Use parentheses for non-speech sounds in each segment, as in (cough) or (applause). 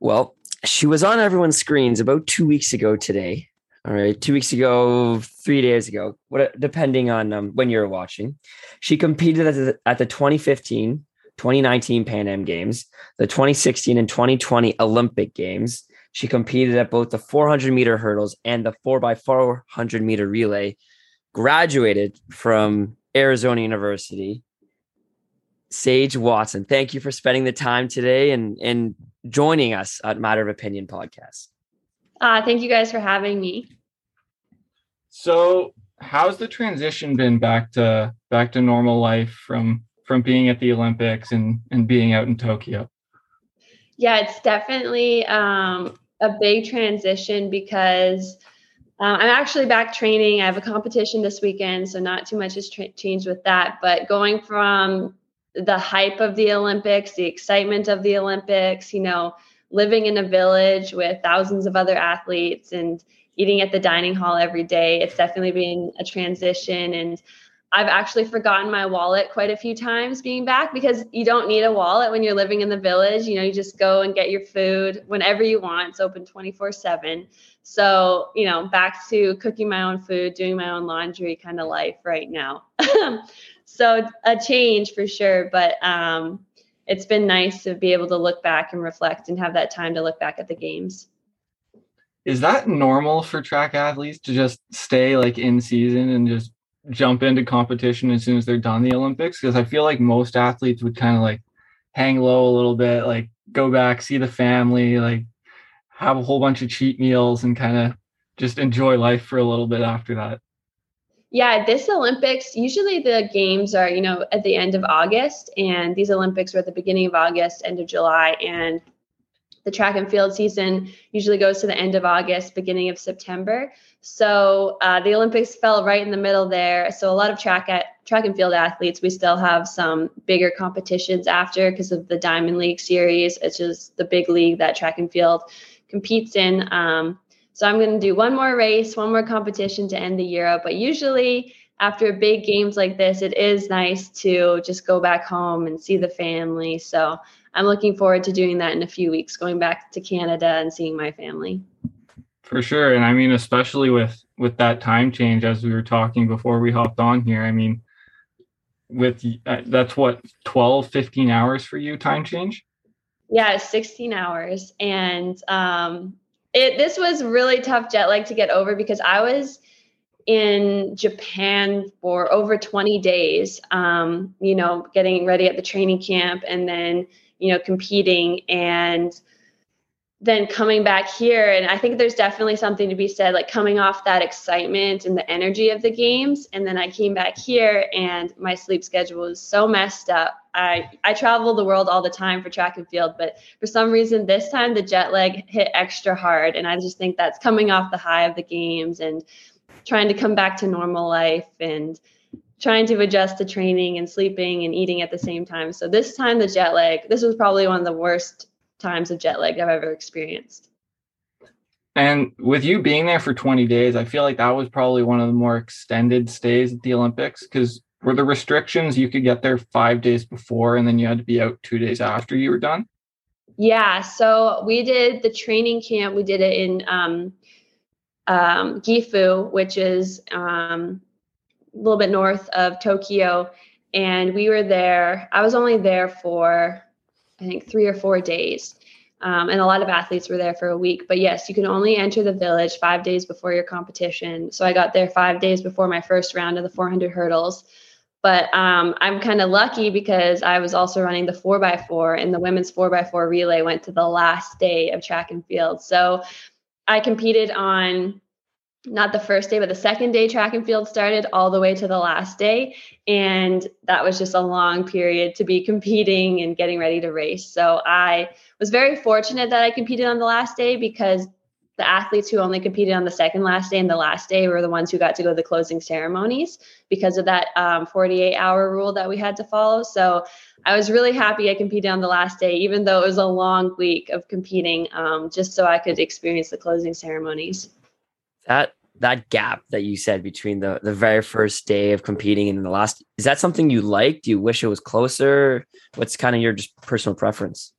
Well, she was on everyone's screens about two weeks ago today. All right, two weeks ago, three days ago, what depending on um, when you're watching. She competed at the, at the 2015, 2019 Pan Am Games, the 2016 and 2020 Olympic Games. She competed at both the 400 meter hurdles and the 4x400 meter relay. Graduated from Arizona University. Sage Watson, thank you for spending the time today and, and joining us at Matter of Opinion podcast. Uh, thank you guys for having me. So, how's the transition been back to back to normal life from from being at the Olympics and and being out in Tokyo? Yeah, it's definitely um, a big transition because uh, I'm actually back training. I have a competition this weekend, so not too much has tra- changed with that. But going from the hype of the Olympics, the excitement of the Olympics, you know, living in a village with thousands of other athletes and eating at the dining hall every day. It's definitely been a transition. And I've actually forgotten my wallet quite a few times being back because you don't need a wallet when you're living in the village. You know, you just go and get your food whenever you want. It's open 24 7. So, you know, back to cooking my own food, doing my own laundry kind of life right now. (laughs) so, a change for sure. But, um, it's been nice to be able to look back and reflect and have that time to look back at the games is that normal for track athletes to just stay like in season and just jump into competition as soon as they're done the Olympics? Because I feel like most athletes would kind of like hang low a little bit, like go back, see the family, like have a whole bunch of cheat meals and kind of just enjoy life for a little bit after that. Yeah, this Olympics, usually the games are, you know, at the end of August, and these Olympics were at the beginning of August, end of July. And the track and field season usually goes to the end of August, beginning of September. So uh, the Olympics fell right in the middle there. So a lot of track at track and field athletes, we still have some bigger competitions after because of the Diamond League series. It's just the big league that track and field competes in. Um, so I'm going to do one more race, one more competition to end the year up. But usually after big games like this, it is nice to just go back home and see the family. So I'm looking forward to doing that in a few weeks, going back to Canada and seeing my family. For sure. And I mean, especially with with that time change as we were talking before we hopped on here, I mean, with uh, that's what 12 15 hours for you time change yeah 16 hours and um it this was really tough jet lag to get over because i was in japan for over 20 days um you know getting ready at the training camp and then you know, competing and then coming back here. And i think there's definitely something to be said like coming off that excitement and the energy of the games. And then i came back here and my sleep schedule was so messed up i i travel the world all the time for track and field but for some reason this time the jet lag hit extra hard and i just think that's coming off the high of the games and trying to come back to normal life and trying to adjust to training and sleeping and eating at the same time. So this time the jet lag, this was probably one of the worst times of jet lag I've ever experienced. And with you being there for 20 days, I feel like that was probably one of the more extended stays at the Olympics because were the restrictions you could get there five days before and then you had to be out two days after you were done? Yeah. So we did the training camp, we did it in um, um, Gifu, which is um, a little bit north of Tokyo. And we were there. I was only there for, I think, three or four days. Um, and a lot of athletes were there for a week. But yes, you can only enter the village five days before your competition. So I got there five days before my first round of the 400 hurdles. But um, I'm kind of lucky because I was also running the 4x4, and the women's 4x4 relay went to the last day of track and field. So I competed on not the first day, but the second day track and field started all the way to the last day. And that was just a long period to be (laughs) competing and getting ready to race. So I was very fortunate that I competed on the last day because the athletes who only competed on the second last day and the last day were the ones who got to go to the closing ceremonies because of that um, 48 hour rule that we had to follow. So I was really happy I competed on the last day, even though it was a long week of competing, um, just so I could experience the closing ceremonies. That that gap that you said between the the very first day of competing and the last is that something you like do you wish it was closer? What's kind of your just personal preference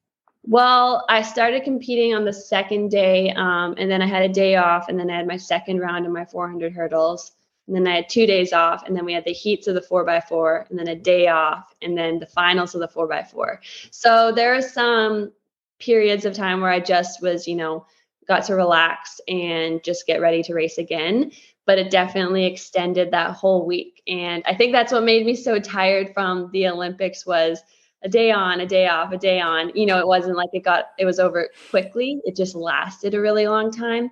Well, I started competing on the second day, um, and then I had a day off, and then I had my second round of my 400 hurdles, and then I had two days off, and then we had the heats of the 4x4, and then a day off, and then the finals of the 4x4. So there are some periods of time where I just was, you know, got to relax and just get ready to race again. But it definitely extended that whole week, and I think that's what made me so tired from the Olympics was a day on, a day off, a day on. You know, it wasn't like it got it was over quickly. It just lasted a really long time.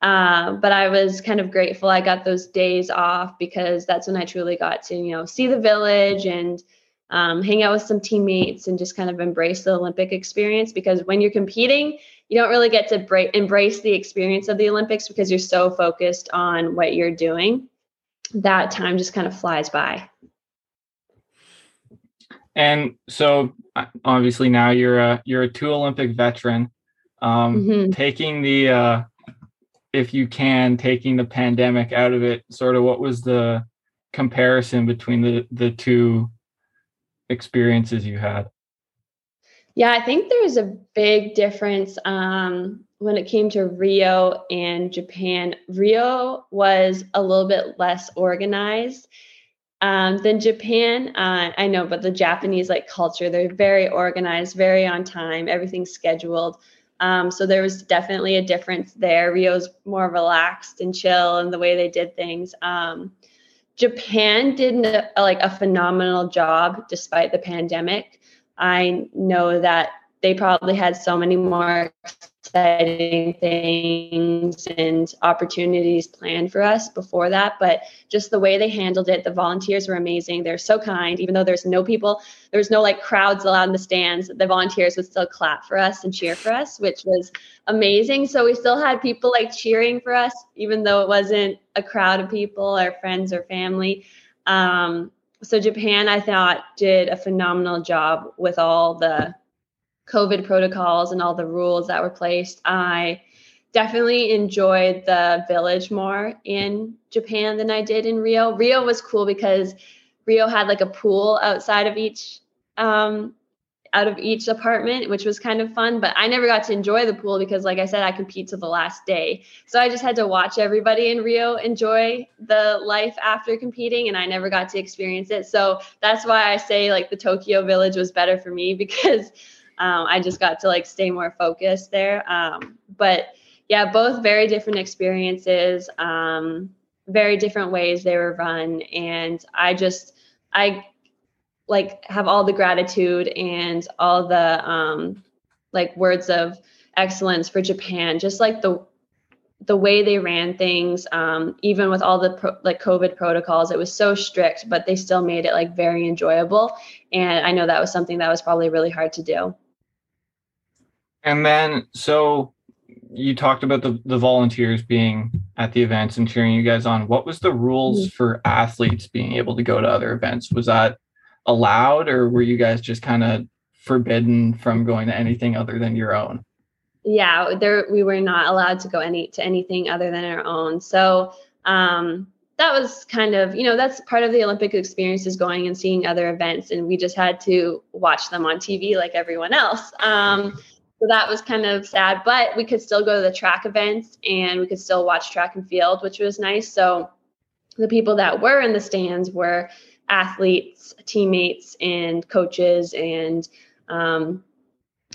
Uh, but I was kind of grateful I got those days off because that's when I truly got to, you know, see the village and um, hang out with some teammates and just kind of embrace the Olympic experience. Because when you're competing, you don't really get to bra- embrace the experience of the Olympics because you're so focused on what you're doing. That time just kind of flies by. And so obviously now you're a you're a two Olympic veteran. Um, mm-hmm. Taking the uh, if you can taking the pandemic out of it, sort of what was the comparison between the the two experiences you had? Yeah, I think there's a big difference um, when it came to Rio and Japan. Rio was a little bit less organized um, then Japan, uh, I know, but the Japanese like culture, they're very organized, very on time, everything's scheduled. Um, so there was definitely a difference there. Rio's more relaxed and chill in the way they did things. Um, Japan did a, like a phenomenal job despite the pandemic. I know that they probably had so many more exciting things and opportunities planned for us before that. But just the way they handled it, the volunteers were amazing. They're so kind, even though there's no people, there's no like crowds allowed in the stands. The volunteers would still clap for us and cheer for us, which was amazing. So we still had people like cheering for us, even though it wasn't a crowd of people or friends or family. Um, so Japan, I thought, did a phenomenal job with all the COVID protocols and all the rules that were placed, I definitely enjoyed the village more in Japan than I did in Rio. Rio was cool because Rio had like a pool outside of each um, out of each apartment, which was kind of fun. But I never got to enjoy the pool because, like I said, I compete to the last day. So I just had to watch everybody in Rio enjoy the life after competing, and I never got to experience it. So that's why I say like the Tokyo Village was better for me (laughs) because um, I just got to like stay more focused there. Um, but yeah, both very different experiences, um, very different ways they were run. And I just, I like have all the gratitude and all the um, like words of excellence for Japan, just like the the way they ran things, um, even with all the pro- like COVID protocols, it was so strict, but they still made it like very enjoyable. And I know that was something that was probably really hard to do. And then, so you talked about the, the volunteers being at the events and cheering you guys on. What was the rules mm-hmm. for athletes being able to go to other events? Was that allowed, or were you guys just kind of forbidden from going to anything other than your own? Yeah, there we were not allowed to go any to anything other than our own. So um, that was kind of you know that's part of the Olympic experience is going and seeing other events, and we just had to watch them on TV like everyone else. Um, so that was kind of sad, but we could still go to the track events and we could still watch track and field, which was nice. So the people that were in the stands were athletes, teammates, and coaches and um,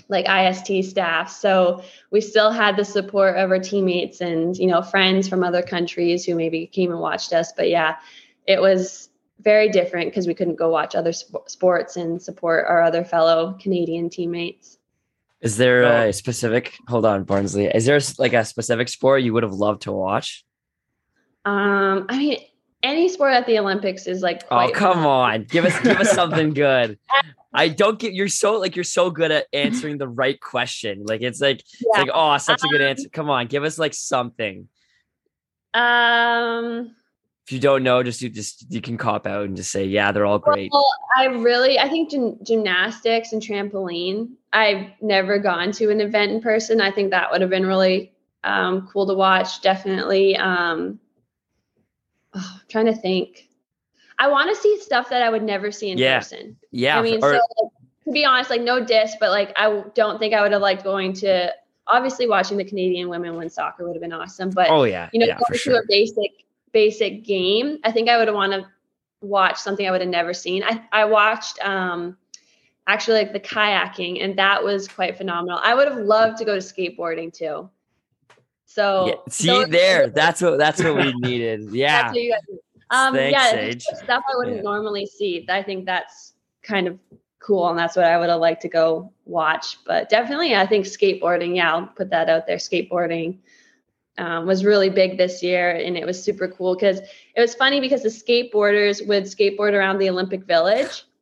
like IST staff. So we still had the support of our teammates and you know friends from other countries who maybe came and watched us. But yeah, it was very different because we couldn't go watch other sp- sports and support our other fellow Canadian teammates. Is there a specific? Hold on, Barnsley. Is there like a specific sport you would have loved to watch? Um, I mean, any sport at the Olympics is like. oh come fun. (laughs) on! Give us give us something (laughs) good. I don't get. You're so like you're so good at answering the right question. Like it's like yeah. it's like oh, such a good um, answer. Come on, give us like something. Um if you don't know, just you just you can cop out and just say, yeah, they're all great. Well, I really I think gym, gymnastics and trampoline. I've never gone to an event in person. I think that would have been really um, cool to watch. Definitely. Um, oh, (sighs) I'm trying to think. I want to see stuff that I would never see in yeah. person. Yeah. I mean, or, so to be honest, like no diss, but like I don't think I would have liked going to. Obviously, watching the Canadian women win soccer would have been awesome, but oh yeah, you know, yeah, going to sure. a basic basic game, I think I would have want to watch something I would have never seen. I I watched um actually like the kayaking, and that was quite phenomenal. I would have loved to go to skateboarding too. So Yeah, see those- there, that's what that's what we needed. (laughs) Yeah, guys. Um, Thanks, yeah, Sage. it's just stuff I wouldn't Yeah. normally see. I think that's kind of cool, and that's what I would have liked to go watch. But definitely, I think skateboarding. Yeah, I'll put that out there. Skateboarding um, was really big this year, and it was super cool because it was funny because the skateboarders would skateboard around the Olympic Village. (laughs)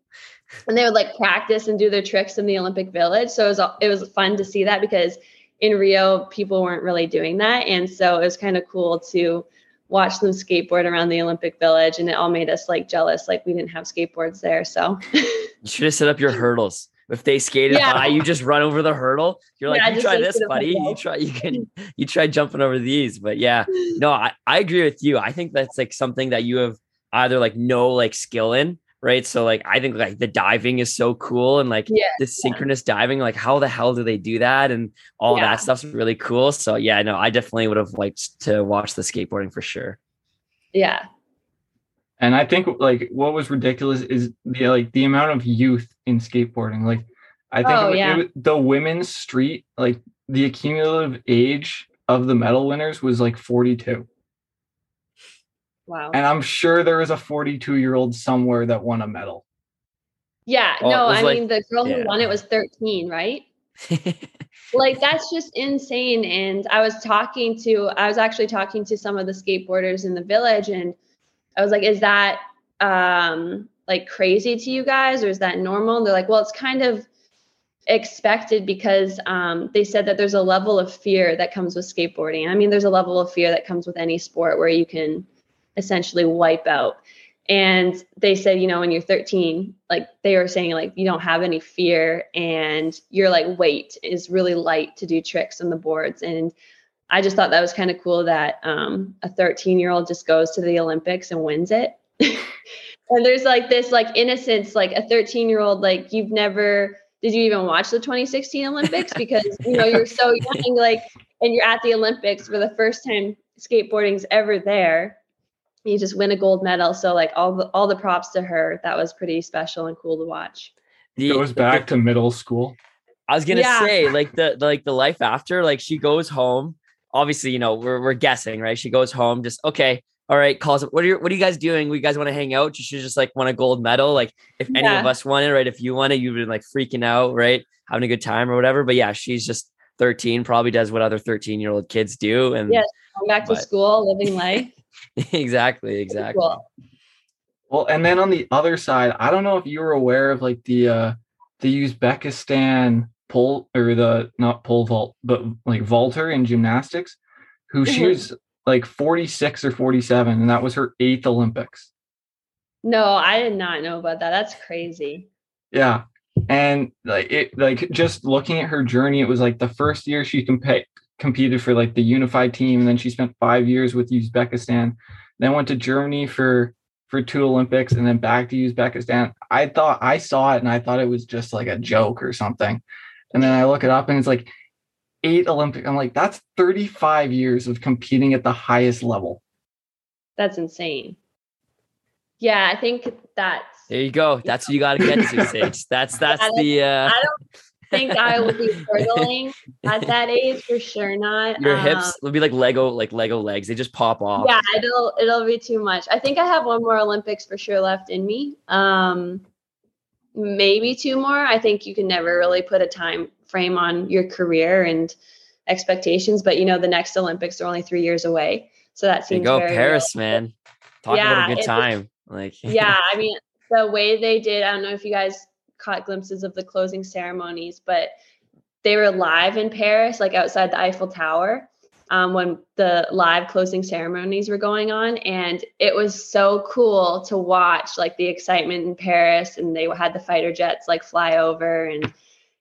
And they would like practice and do their tricks in the Olympic Village. So it was it was fun to see that because in Rio people weren't really doing that, and so it was kind of cool to watch them skateboard around the Olympic Village, and it all made us like jealous, like we didn't have skateboards there. So (laughs) you should have set up your hurdles. If they skated Yeah. by, you just run over the hurdle. You're like, Yeah, you try this, buddy. You try, you can, you try jumping over these. But yeah, no, I, I agree with you. I think that's like something that you have either like no like skill in, right? So like I think like the diving is so cool and like Yeah, the synchronous diving, like how the hell do they do that? And all that stuff's really cool. So yeah, no, I definitely would have liked to watch the skateboarding for sure. yeah, And I think like what was ridiculous is the like the amount of youth in skateboarding. Like I think Oh, it was- it the women's street, like the accumulative age of the medal winners was like 42. wow, And I'm sure there is a 42 year old somewhere that won a medal. yeah. Oh, it no, I like- mean the girl yeah. who won it was 13, right? (laughs) like that's just insane and i was talking to i was actually talking to some of the skateboarders in the village and i was like is that um like crazy to you guys or is that normal? And they're like well it's kind of expected because um, they said that there's a level of fear that comes with skateboarding. I mean there's a level of fear that comes with any sport where you can essentially wipe out. And they said you know when you're 13 like they were saying like you don't have any fear and your like weight is really light to do tricks on the boards. And i just thought that was kind of cool that um, a 13 year old just goes to the olympics and wins it (laughs) and there's like this like innocence like a 13 year old like you've never did you even watch the 2016 olympics because you know you're so (laughs) young like and you're at the olympics for the first time skateboarding's ever there you just win a gold medal. So like all the all the props to her. That was pretty special and cool to watch. The- Goes the- back to middle school. I was gonna Yeah. say like the like the life after like she goes home. Obviously, you know we're we're guessing, right? She goes home, just okay. All right, calls. up. What are you, what are you guys doing? We guys want to hang out? You should just like won a gold medal. Like if any of us won it, right? If you won it, you've been like freaking out, right? Having a good time or whatever. But yeah, she's just 13, probably does what other 13 year old kids do. And Yes. Going back to school, living life. (laughs) exactly, exactly. cool. Well, and then on the other side, I don't know if you were aware of like the uh the Uzbekistan pole or the not pole vault, but like vaulter in gymnastics, who she Mhm. was like 46 or 47, and that was her eighth Olympics. No, I did not know about that. That's crazy. Yeah. And like it like just looking at her journey, it was like the first year she compa- competed for like the unified team, and then she spent five years with Uzbekistan, then went to Germany for for two Olympics and then back to Uzbekistan. I thought I saw it and I thought it was just like a joke or something. And then I look it up and it's like eight Olympic. I'm like, that's 35 years of competing at the highest level. That's insane. Yeah, I think that's There you go. That's what you got to get to, (laughs) Sage. That's that's the uh, I don't think I would be (laughs) hurdling at that age for sure not. your Um, hips will be like Lego, like Lego legs. They just pop off. yeah it'll it'll be too much i think i have one more olympics for sure left in me um maybe two more i think you can never really put a time frame on your career and expectations but you know the next olympics are only three years away so that seems you go, Paris, man. Talk about Yeah, a good time. Like (laughs) yeah (laughs) i mean the way they did i don't know if you guys caught glimpses of the closing ceremonies but they were live in paris like outside the eiffel tower um, when the live closing ceremonies were going on and it was so cool to watch like the excitement in paris and they had the fighter jets like fly over and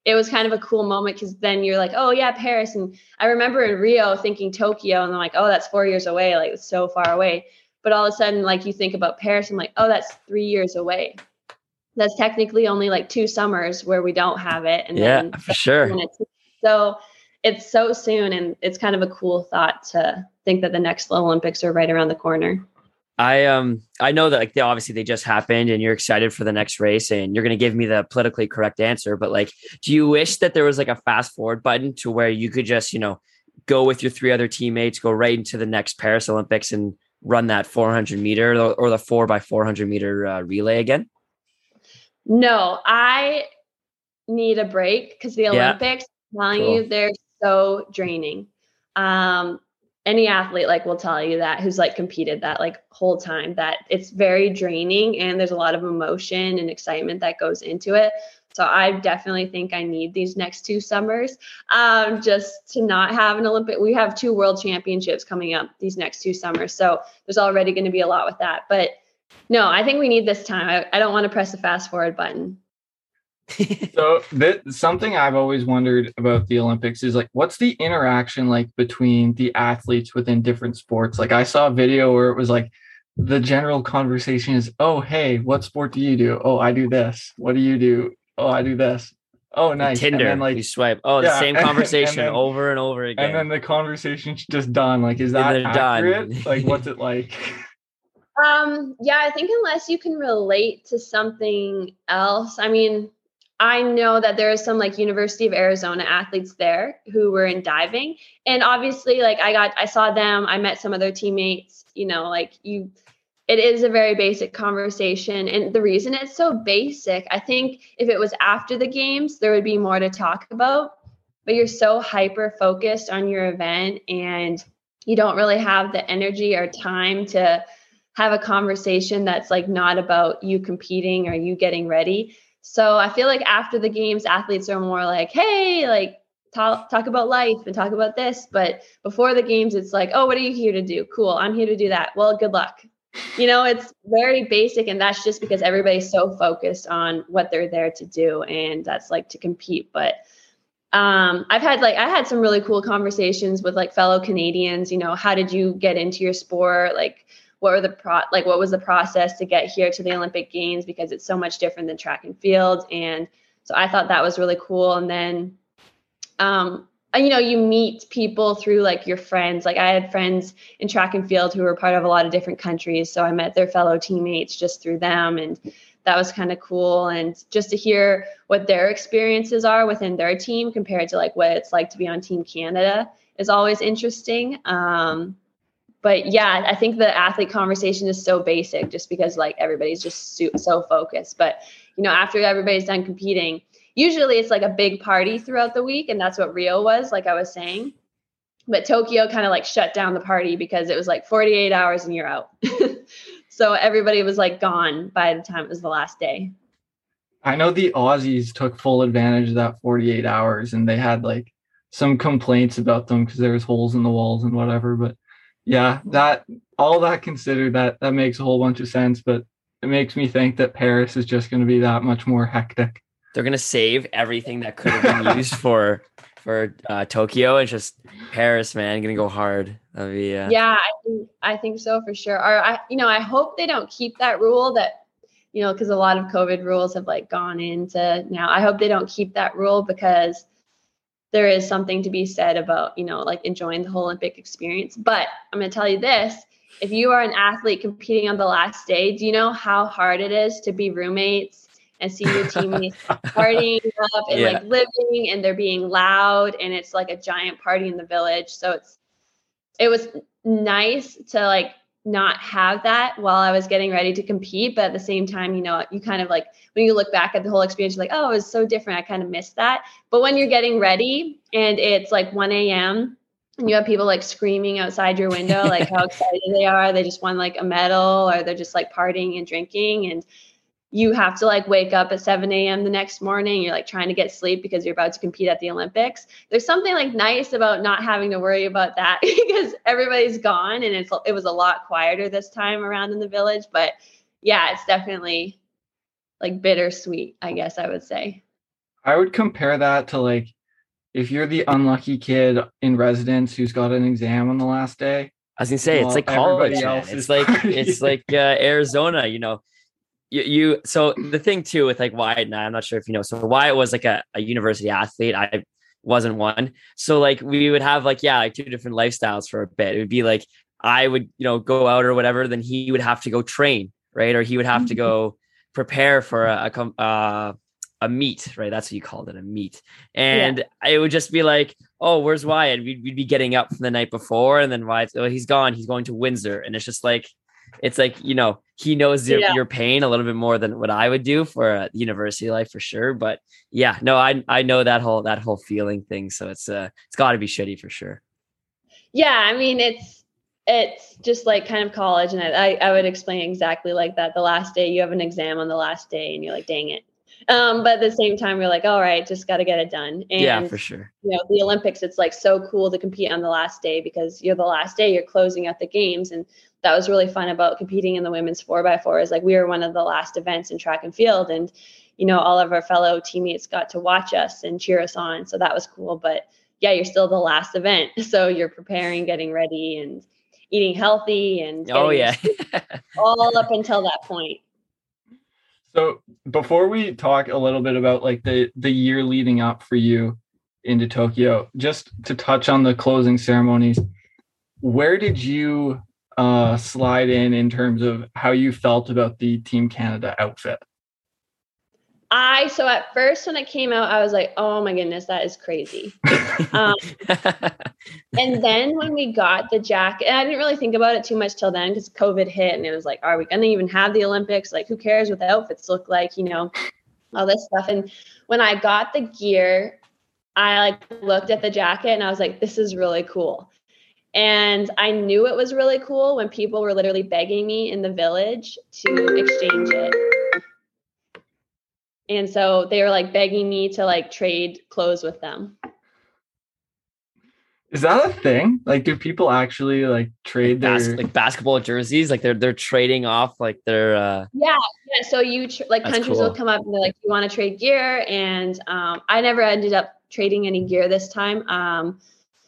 it was kind of a cool moment because then you're like oh yeah paris and i remember in rio thinking tokyo and i'm like oh that's four years away like it's so far away but all of a sudden like you think about paris i'm like oh that's three years away that's technically only like two summers where we don't have it. And yeah, then for sure. So it's so soon, and it's kind of a cool thought to think that the next Olympics are right around the corner. I um I know that like they obviously they just happened and you're excited for the next race and you're gonna give me the politically correct answer, but like do you wish that there was like a fast forward button to where you could just, you know, go with your three other teammates, go right into the next Paris Olympics and run that 400 meter or the four by 400 meter uh, relay again? No, I need a break because the Olympics, yeah. telling cool. you, they're so draining. Um, any athlete like will tell you that who's like competed that like whole time that it's very draining and there's a lot of emotion and excitement that goes into it. So i definitely think i need these next two summers um, just to not have an olympic we have two world championships coming up these next two summers so there's already going to be a lot with that. But no i think we need this time. I, I don't want to press the fast forward button (laughs) so that something I've always wondered about the Olympics is like what's the interaction like between the athletes within different sports? Like I saw a video where it was like the general conversation is, "Oh, hey, what sport do you do? Oh, I do this. What do you do? Oh, I do this." Oh, nice. Tinder, and then, like you swipe. Oh, the same (laughs) conversation and then, over and over again. And then the conversation's just done. Like, is that accurate? Done. like, what's it like? (laughs) Um, yeah, I think unless you can relate to something else, I mean, I know that there are some like University of Arizona athletes there who were in diving. And obviously, like I got, I saw them, I met some of their teammates, you know, like you, it is a very basic conversation. And the reason it's so basic, I think if it was after the games, there would be more to talk about. But you're so hyper focused on your event and you don't really have the energy or time to have a conversation that's like not about you competing or you getting ready so I feel like after the games, athletes are more like, hey, like talk, talk about life and talk about this. But before the games, it's like, oh, what are you here to do? Cool. I'm here to do that. Well, good luck. You know, it's very basic. And that's just because everybody's so focused on what they're there to do. And that's like to compete. But um, I've had like I had some really cool conversations with like fellow Canadians. You know, how did you get into your sport? Like, what were the pro like what was the process to get here to the Olympic Games? Because it's so much different than track and field. And so I thought that was really cool. And then um and, you know you meet people through like your friends. Like I had friends in track and field who were part of a lot of different countries. So I met their fellow teammates just through them. And that was kind of cool. And just to hear what their experiences are within their team compared to like what it's like to be on team canada is always interesting. Um, but yeah, I think the athlete conversation is so basic just because like everybody's just so, so focused. But you know, after everybody's done competing, usually it's like a big party throughout the week, and that's what Rio was, like I was saying. But Tokyo kind of like shut down the party because it was like 48 hours and you're out. (laughs) so everybody was like gone by the time it was the last day. I know the Aussies took full advantage of that 48 hours and they had like some complaints about them because there was holes in the walls and whatever, but yeah, that all that considered, that that makes a whole bunch of sense. But it makes me think that Paris is just going to be that much more hectic. They're going to save everything that could have been used for for uh, Tokyo and just Paris, man, going to go hard. That'd be uh... yeah, I think I think so for sure. Or I, you know, I hope they don't keep that rule that you know because a lot of COVID rules have like gone into now. I hope they don't keep that rule because there is something to be said about, you know, like enjoying the whole Olympic experience. But I'm going to tell you this if you are an athlete competing on the last day, do you know how hard it is to be roommates and see your teammates (laughs) partying up and yeah. like living and they're being loud and it's like a giant party in the village. So it's, it was nice to like not have that while I was getting ready to compete. But at the same time, you know, you kind of like when you look back at the whole experience, you're like, oh, it was so different. I kind of missed that. But when you're getting ready and it's like 1 a.m. and you have people like screaming outside your window, like (laughs) how excited they are, they just won like a medal or they're just like partying and drinking. And you have to like wake up at 7 a.m. the next morning. You're like trying to get sleep because you're about to compete at the Olympics. There's something like nice about not having to worry about that (laughs) because everybody's gone and it's it was a lot quieter this time around in the village. But yeah, it's definitely like bittersweet, I guess I would say. I would compare that to like if you're the unlucky kid in residence who's got an exam on the last day. I was gonna say well, it's like college. It's like (laughs) it's like uh, Arizona. You know, you, you so the thing too with like Wyatt and I, I'm not sure if you know. So Wyatt was like a, a university athlete. I wasn't one. So like we would have like yeah, like two different lifestyles for a bit. It would be like I would, you know, go out or whatever, then he would have to go train, right? Or he would have to mm-hmm. go prepare for a, a uh, a meet, right? That's what you called it, a meet. And yeah. it would just be like, oh, where's Wyatt? We'd, we'd be getting up from the night before, and then Wyatt, oh, he's gone. He's going to Windsor, and it's just like, it's like you know, he knows your, yeah. your pain a little bit more than what I would do for a university life for sure. But yeah, no, I I know that whole that whole feeling thing. So it's uh it's got to be shitty for sure. Yeah, I mean it's it's just like kind of college, and I I would explain exactly like that. The last day you have an exam on the last day, and you're like, dang it um, but at the same time, you're like, all right, just got to get it done. And, yeah, for sure. You know, the Olympics, it's like so cool to compete on the last day because you're the last day, you're closing out the games. And that was really fun about competing in the women's four by four is like we were one of the last events in track and field. And, you know, all of our fellow teammates got to watch us and cheer us on. So that was cool. But yeah, you're still the last event. (laughs) So you're preparing, getting ready, and eating healthy and oh yeah (laughs) (laughs) all up until that point so before we talk a little bit about like the the year leading up for you into Tokyo, just to touch on the closing ceremonies, where did you uh, slide in in terms of how you felt about the Team Canada outfit? I so at first when it came out, I was like, "Oh my goodness, that is crazy." um, (laughs) and then when we got the jacket, and I didn't really think about it too much till then because COVID hit, and it was like, "Are we going to even have the Olympics? Like, who cares what the outfits look like? You know, all this stuff." And when I got the gear, I like looked at the jacket and I was like, "This is really cool." And I knew it was really cool when people were literally begging me in the village to exchange it. And so they were like begging me to like trade clothes with them. Is that a thing? Like do people actually like trade like, their bas- like basketball jerseys? Like they're they're trading off like their uh yeah yeah so you tr- like countries cool. will come up and they're like you want to trade gear? And um i never ended up trading any gear this time um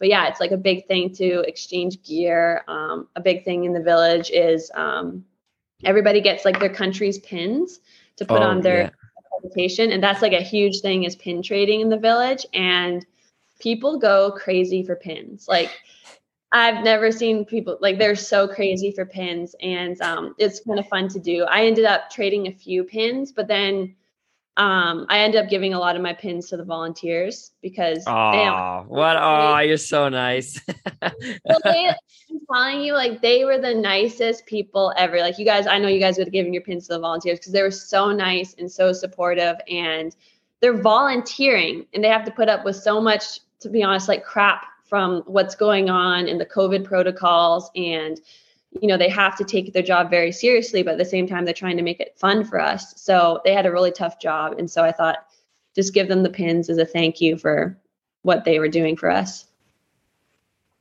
but yeah it's like a big thing to exchange gear. Um a big thing in the village is um everybody gets like their country's pins to put oh, on their yeah. and that's like a huge thing is pin trading in the village. And people go crazy for pins. Like i've never seen people like they're so crazy for pins. And um, it's kind of fun to do. I ended up trading a few pins but then um, I end up giving a lot of my pins to the volunteers because oh, what (laughs) oh, you're so nice. (laughs) well, they, I'm telling you, like they were the nicest people ever. Like you guys, I know you guys would have given your pins to the volunteers because they were so nice and so supportive, and they're volunteering and they have to put up with so much, to be honest, like crap from what's going on in the COVID protocols and you know they have to take their job very seriously but at the same time they're trying to make it fun for us. So they had a really tough job. And so i thought just give them the pins as a thank you for what they were doing for us.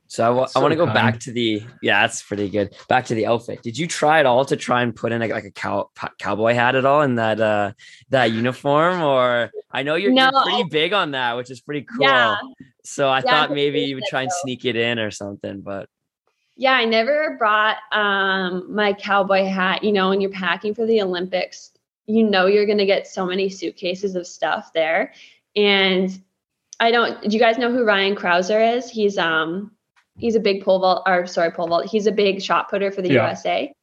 So I, w- so I want to go kind. back to the yeah that's pretty good. Back to the outfit. Did you try at all to try and put in a, like a cow, cowboy hat at all in that uh that uniform? Or i know you're, no, you're pretty I, big on that which is pretty cool. Yeah. so i yeah, thought maybe you would try and sneak it in or something but yeah, I never brought um, my cowboy hat. You know, when you're packing for the Olympics, you know you're going to get so many suitcases of stuff there. And I don't. Do you guys know who Ryan Crouser is? He's um he's a big pole vault. Or sorry, pole vault. He's a big shot putter for the yeah. USA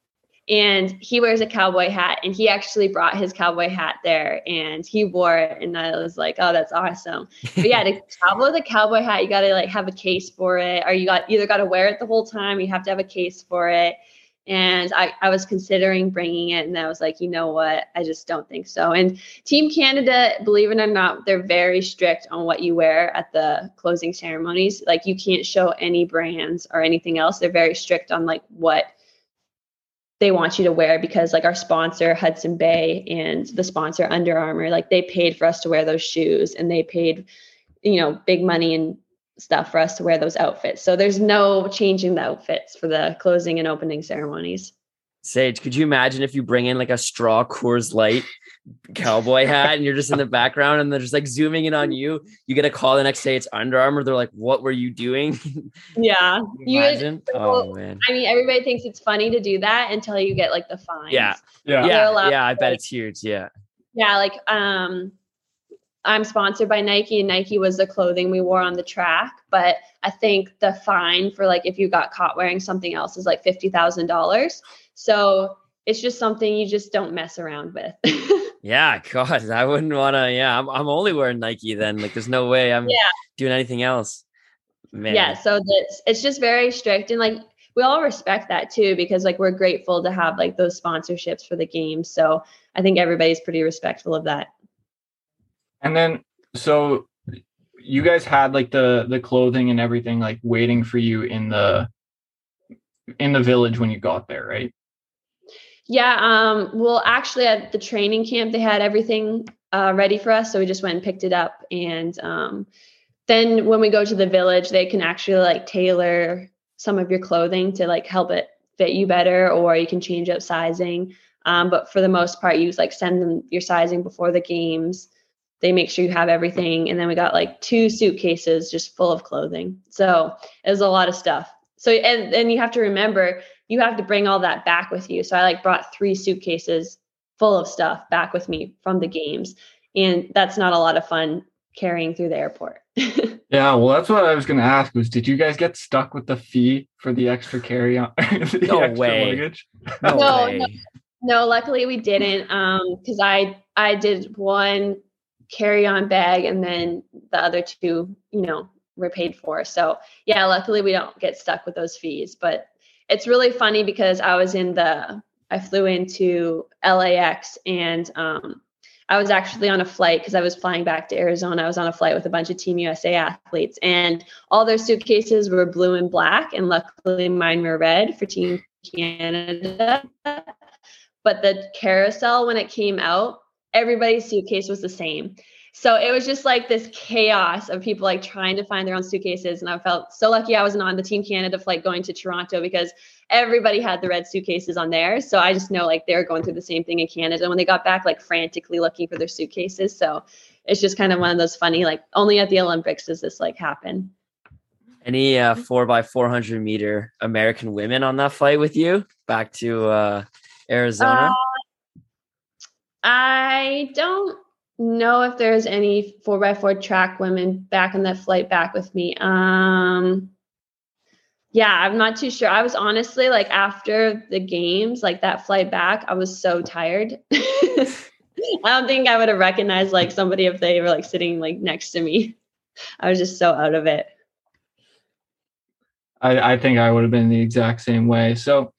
and he wears a cowboy hat and he actually brought his cowboy hat there and he wore it and i was like oh that's awesome. But yeah to (laughs) travel with a cowboy hat you got to like have a case for it or you got either got to wear it the whole time you have to have a case for it. And I, I was considering bringing it and i was like you know what? I just don't think so. And team canada believe it or not they're very strict on what you wear at the closing ceremonies. Like you can't show any brands or anything else. They're very strict on like what they want you to wear because like our sponsor Hudson Bay and the sponsor Under Armour like they paid for us to wear those shoes and they paid you know big money and stuff for us to wear those outfits. So there's no changing the outfits for the closing and opening ceremonies. Sage, could you imagine if you bring in like a straw Coors Light cowboy hat and you're just in the (laughs) background and they're just like zooming in on you? You get a call the next day, it's Under Armour. They're like, "What were you doing?" (laughs) Yeah, you imagine? (laughs) oh man. I mean, everybody thinks it's funny to do that until you get like the fine. Yeah, Yeah. yeah, yeah. I bet it's huge. Yeah. Yeah, like um I'm sponsored by Nike and Nike was the clothing we wore on the track, but I think the fine for like if you got caught wearing something else is like $50,000. So it's just something you just don't mess around with. Yeah, (laughs) God, I wouldn't want to. Yeah, I'm, I'm only wearing Nike then. Like, there's no way I'm Yeah. doing anything else. Man. yeah, so that's it's just very strict and like we all respect that too because like we're grateful to have like those sponsorships for the games. So I think everybody's pretty respectful of that. And then so you guys had like the the clothing and everything like waiting for you in the in the village when you got there, right? Yeah, um, well, actually, at the training camp, they had everything uh, ready for us, so we just went and picked it up. And um, then when we go to the village, they can actually like tailor some of your clothing to like help it fit you better, or you can change up sizing. Um, but for the most part, you like send them your sizing before the games. They make sure you have everything, and then we got like two suitcases just full of clothing. So it was a lot of stuff. So and and you have to remember you have to bring all that back with you. So I like brought three suitcases full of stuff back with me from the games. And that's not a lot of fun carrying through the airport. (laughs) Yeah, well that's what I was gonna ask was did you guys get stuck with the fee for the extra carry on (laughs) No extra way. luggage? No, No, way. no. no, luckily we didn't. Um, because I I did one carry-on bag and then the other two, you know, were paid for. So yeah, luckily we don't get stuck with those fees. But it's really funny because I was in the I flew into LAX and um I was actually on a flight because I was flying back to Arizona. I was on a flight with a bunch of Team USA athletes, and all their suitcases were blue and black. And luckily, mine were red for Team Canada. But the carousel, when it came out, everybody's suitcase was the same. So it was just like this chaos of people like trying to find their own suitcases. And I felt so lucky I wasn't on the Team Canada flight going to Toronto because everybody had the red suitcases on there. So I just know like they're going through the same thing in Canada when they got back, like frantically looking for their suitcases. So it's just kind of one of those funny, like only at the Olympics does this like happen. Any uh, four by four hundred meter American women on that flight with you back to uh, Arizona? Uh, I don't know if there's any four by four track women back on that flight back with me. Um, yeah, I'm not too sure. I was honestly like after the games, like that flight back, I was so tired. (laughs) I don't think I would have recognized like somebody if they were like sitting like next to me. I was just so out of it. I, I think I would have been the exact same way. So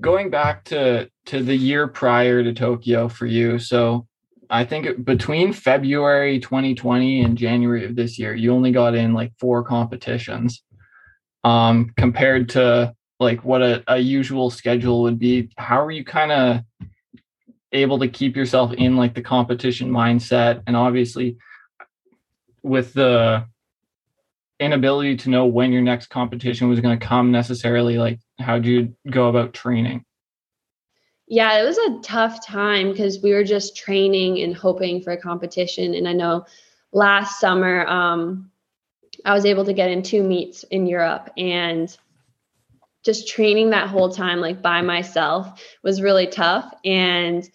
going back to to the year prior to Tokyo for you, so I think between February 2020 and January of this year, you only got in like four competitions. Um, compared to like what a, a usual schedule would be, how are you kind of able to keep yourself in like the competition mindset? And obviously, with the inability to know when your next competition was going to come necessarily like how'd you go about training Yeah, it was a tough time because we were just training and hoping for a competition. And I know last summer, um, I was able to get in two meets in Europe and just training that whole time, like by myself, was really tough. And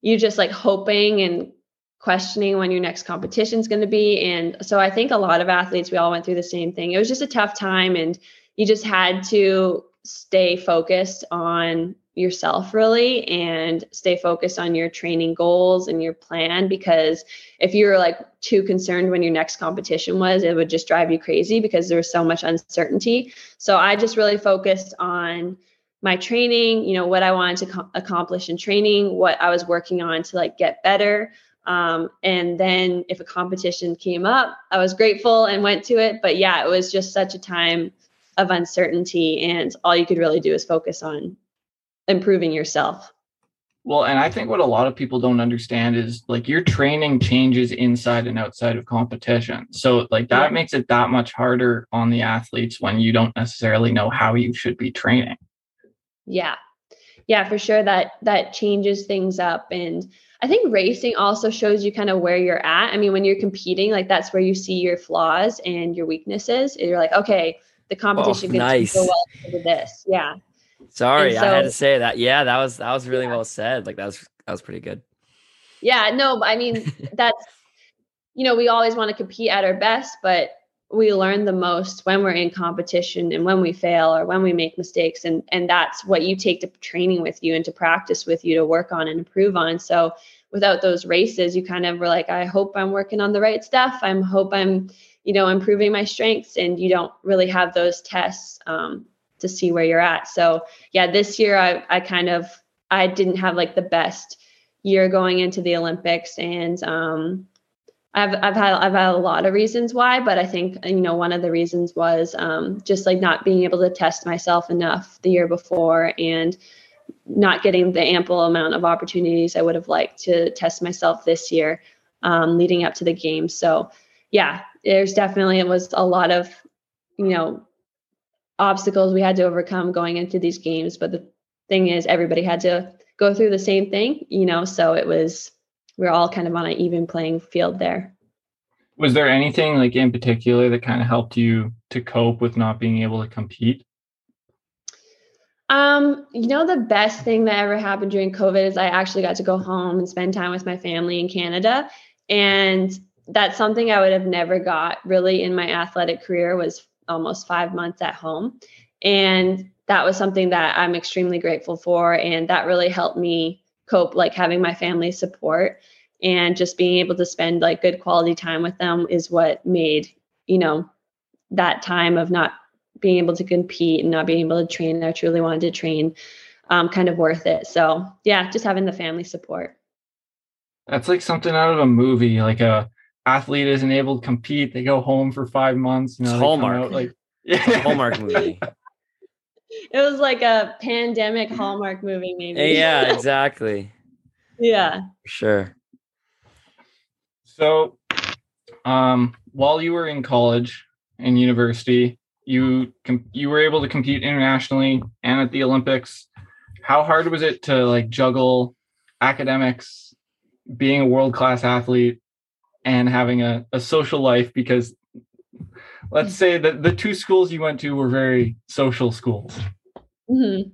you just like hoping and questioning when your next competition is going to be. And so I think a lot of athletes, we all went through the same thing. It was just a tough time, and you just had to stay focused on yourself really and stay focused on your training goals and your plan because if you were like too concerned when your next competition was it would just drive you crazy because there was so much uncertainty. So i just really focused on my training you know what i wanted to co- accomplish in training what i was working on to like get better. Um, and then if a competition came up i was grateful and went to it. But yeah it was just such a time of uncertainty and all you could really do is focus on improving yourself well and i think what a lot of people don't understand is like your training changes inside and outside of competition so like that Yeah. makes it that much harder on the athletes when you don't necessarily know how you should be training yeah yeah, for sure that that changes things up and I think racing also shows you kind of where you're at. I mean, when you're competing, like that's where you see your flaws and your weaknesses. And you're like, okay, the oh, competition oh, nice. go well for this. Yeah. Sorry, so, I had to say that. Yeah, that was that was really yeah. well said. Like that was that was pretty good. Yeah, no, I mean (laughs) that's you know, we always want to compete at our best, but we learn the most when we're in competition and when we fail or when we make mistakes and and that's what you take to training with you and to practice with you to work on and improve on so without those races you kind of were like i hope i'm working on the right stuff I'm hope i'm you know improving my strengths and you don't really have those tests um, to see where you're at so yeah this year i i kind of i didn't have like the best year going into the olympics and um I've I've had I've had a lot of reasons why, but I think you know one of the reasons was um, just like not being able to test myself enough the year before and not getting the ample amount of opportunities I would have liked to test myself this year um, leading up to the game. So yeah, there's definitely it was a lot of you know obstacles we had to overcome going into these games, but the thing is everybody had to go through the same thing, you know, so it was we're all kind of on an even playing field there. Was there anything like in particular that kind of helped you to cope with not being able to compete? Um, you know, the best thing that ever happened during COVID is I actually got to go home and spend time with my family in Canada. And that's something I would have never got really in my athletic career was almost five months at home. And that was something that I'm extremely grateful for. And that really helped me cope like having my family support and just being able to spend like good quality time with them is what made you know that time of not being able to compete and not being able to train i truly wanted to train um, kind of worth it so yeah just having the family support that's like something out of a movie like a athlete isn't able to compete they go home for five months you know, hallmark out, like (laughs) yeah. hallmark (laughs) movie it was like a pandemic Hallmark movie, maybe. Yeah, (laughs) exactly. yeah. Sure. So, um, while you were in college and university, you com- you were able to compete internationally and at the Olympics. How hard was it to like juggle academics, being a world class athlete, and having a, a social life? Because let's say that the two schools you went to were very social schools. Mm-hmm.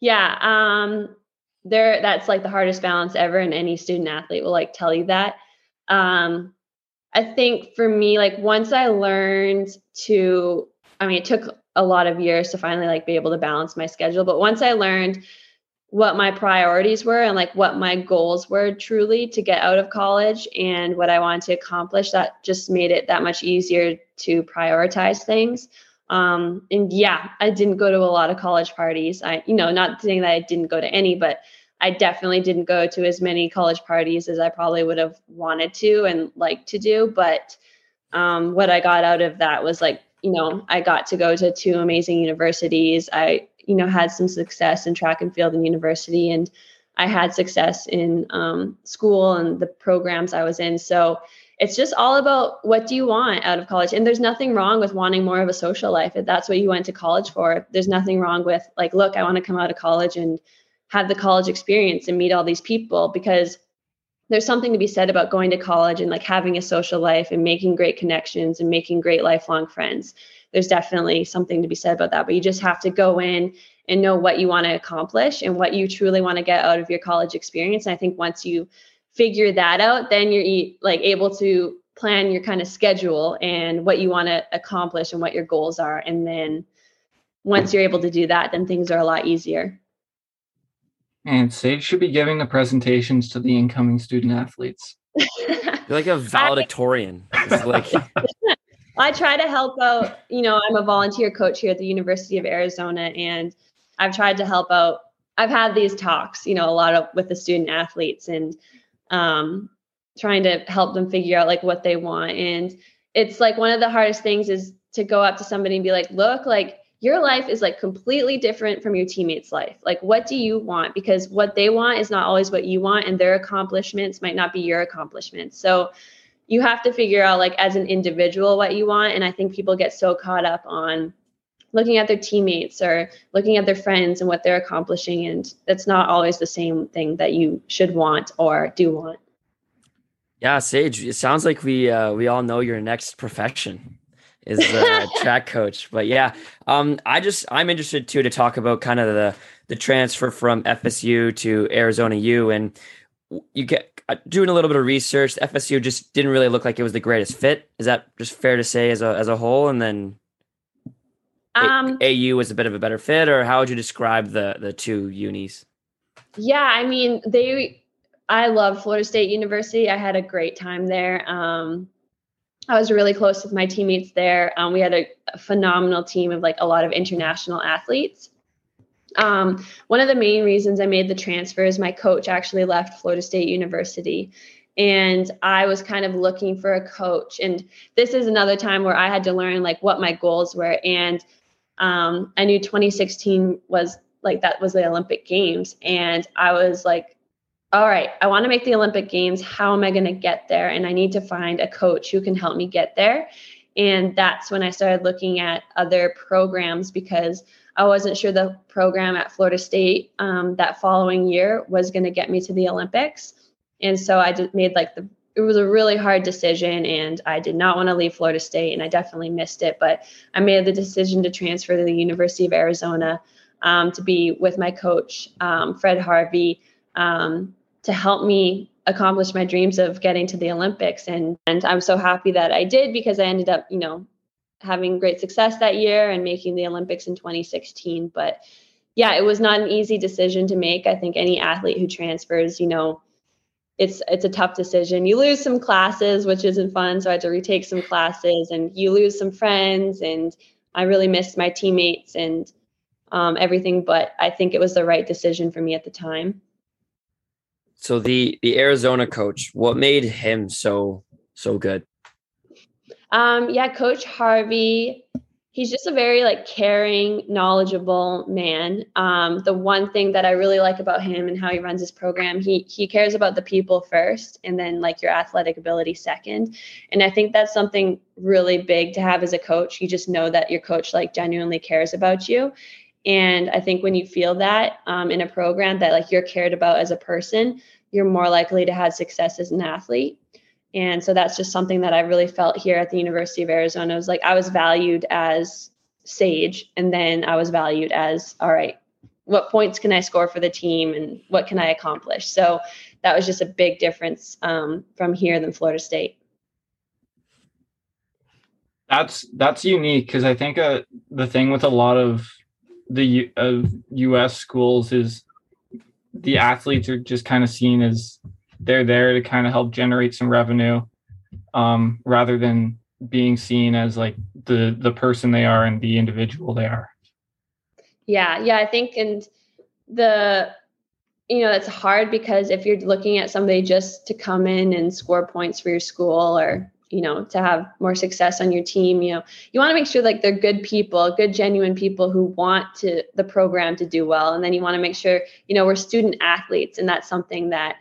Yeah, um, there. That's like the hardest balance ever, and any student athlete will like tell you that. Um, I think for me, like once I learned to, I mean, it took a lot of years to finally like be able to balance my schedule, but once I learned what my priorities were and like what my goals were truly to get out of college and what I wanted to accomplish, that just made it that much easier to prioritize things. Um, and yeah, I didn't go to a lot of college parties. I, you know, not saying that I didn't go to any, but I definitely didn't go to as many college parties as I probably would have wanted to and liked to do. But um, what I got out of that was like, you know, I got to go to two amazing universities. I you know had some success in track and field in university and i had success in um, school and the programs i was in. So it's just all about what do you want out of college? And there's nothing wrong with wanting more of a social life if that's what you went to college for. There's nothing wrong with like look i want to come out of college and have the college experience and meet all these people because there's something to be said about going to college and like having a social life and making great connections and making great lifelong friends there's definitely something to be said about that. But you just have to go in and know what you want to accomplish and what you truly want to get out of your college experience. And I think once you figure that out, then you're like able to plan your kind of schedule and what you want to accomplish and what your goals are. And then once you're able to do that, then things are a lot easier. And Sage should be giving the presentations to the incoming student athletes. (laughs) You're like a (laughs) valedictorian. like (laughs) I try to help out. You know, I'm a volunteer coach here at the University of Arizona, and I've tried to help out. I've had these talks, you know, a lot of with the student athletes and um, trying to help them figure out like what they want. And it's like one of the hardest things is to go up to somebody and be like, look, like your life is like completely different from your teammates' life. Like, what do you want? Because what they want is not always what you want, and their accomplishments might not be your accomplishments. So you have to figure out like as an individual what you want and i think people get so caught up on looking at their teammates or looking at their friends and what they're accomplishing and that's not always the same thing that you should want or do want. Yeah sage it sounds like we uh, we all know your next profession is a (laughs) track coach but yeah um i just i'm interested too to talk about kind of the the transfer from fsu to arizona u and you get uh, doing a little bit of research fsu just didn't really look like it was the greatest fit is that just fair to say as a as a whole and then um, AU was a bit of a better fit, or how would you describe the the two unis? Yeah, I mean, they. I love Florida State University. I had a great time there. Um, I was really close with my teammates there. Um, we had a, a, phenomenal team of like a lot of international athletes. Um, one of the main reasons I made the transfer is my coach actually left Florida State University. And I was kind of looking for a coach. And this is another time where I had to learn like what my goals were. And um, I knew 2016 was like that was the Olympic Games, and I was like, all right, I want to make the Olympic Games. How am I going to get there? And I need to find a coach who can help me get there. And that's when I started looking at other programs because I wasn't sure the program at Florida State um, that following year was going to get me to the Olympics. And so I just made like the it was a really hard decision and I did not want to leave Florida State and I definitely missed it. But I made the decision to transfer to the University of Arizona um, to be with my coach, um, Fred Harvey, um, to help me accomplish my dreams of getting to the Olympics. And, and I'm so happy that I did because I ended up, you know, having great success that year and making the Olympics in 2016. But yeah, it was not an easy decision to make. I think any athlete who transfers, you know, it's it's a tough decision. You lose some classes, which isn't fun, so I had to retake some classes, and you lose some friends, and I really missed my teammates and um, everything. But I think it was the right decision for me at the time. So the the Arizona coach, what made him so so good? Um, yeah, Coach Harvey he's just a very like caring knowledgeable man. Um, the one thing that i really like about him and how he runs his program he he cares about the people first and then like your athletic ability second. And i think that's something really big to have as a coach. You just know that your coach like genuinely cares about you. And i think when you feel that um, in a program that like you're cared about as a person you're more likely to have success as an athlete and so that's just something that I really felt here at the University of Arizona. It was like I was valued as Sage, and then I was valued as all right, what points can I score for the team and what can I accomplish? So that was just a big difference um, from here than Florida State. That's that's unique because I think uh, the thing with a lot of the U- of U.S. schools is the athletes are just kind of seen as they're there to kind of help generate some revenue um, rather than being seen as like the the person they are and the individual they are. Yeah yeah i think and the you know it's hard because if you're looking at somebody just to come in and score points for your school or you know to have more success on your team you know you want to make sure like they're good people good genuine people who want to the program to do well and then you want to make sure you know we're student athletes and that's something that